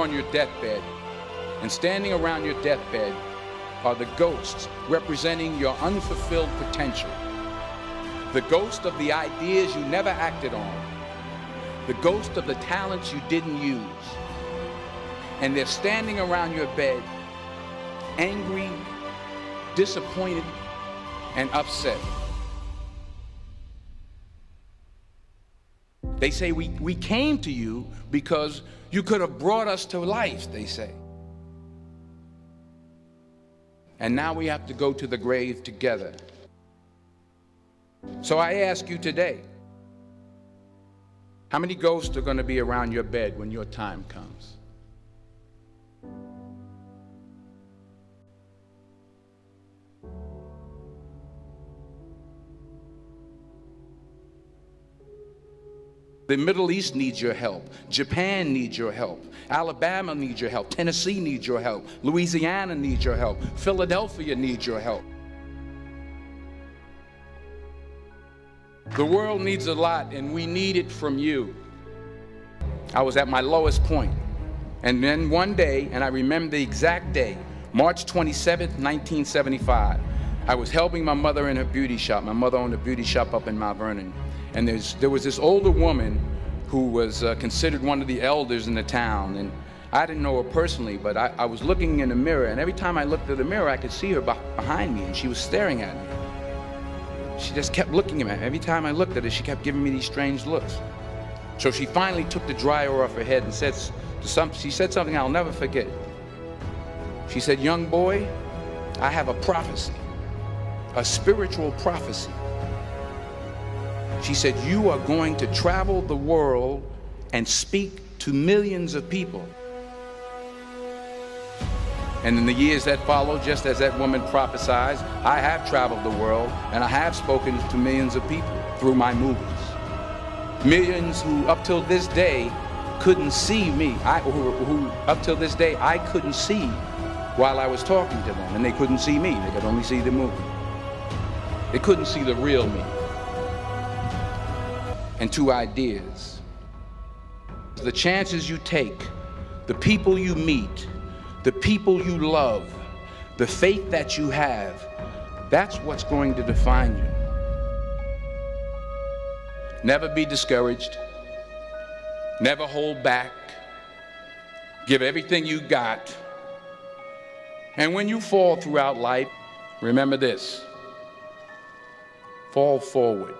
on your deathbed, and standing around your deathbed are the ghosts representing your unfulfilled potential. The ghost of the ideas you never acted on. The ghost of the talents you didn't use. And they're standing around your bed, angry, disappointed, and upset. They say, we, we came to you because you could have brought us to life, they say. And now we have to go to the grave together. So I ask you today how many ghosts are going to be around your bed when your time comes? The Middle East needs your help. Japan needs your help. Alabama needs your help. Tennessee needs your help. Louisiana needs your help. Philadelphia needs your help. The world needs a lot, and we need it from you. I was at my lowest point. And then one day, and I remember the exact day, March 27th, 1975, I was helping my mother in her beauty shop. My mother owned a beauty shop up in Mount Vernon. And there was this older woman who was uh, considered one of the elders in the town. And I didn't know her personally, but I, I, was looking in the mirror, and every time I looked at the mirror, I could see her behind me, and she was staring at me. She just kept looking at me. Every time I looked at her, she kept giving me these strange looks. So she finally took the dryer off her head and said, some, she said something I'll never forget. She said, young boy, I have a prophecy, a spiritual prophecy. She said, You are going to travel the world and speak to millions of people. And in the years that followed, just as that woman prophesied, I have traveled the world and I have spoken to millions of people through my movies. Millions who, up till this day, couldn't see me. I, who, who, up till this day, I couldn't see while I was talking to them, and they couldn't see me. They could only see the movie. They couldn't see the real me and two ideas. The chances you take, the people you meet, the people you love, the faith that you have, that's what's going to define you. Never be discouraged. Never hold back. Give everything you got. And when you fall throughout life, remember this fall forward.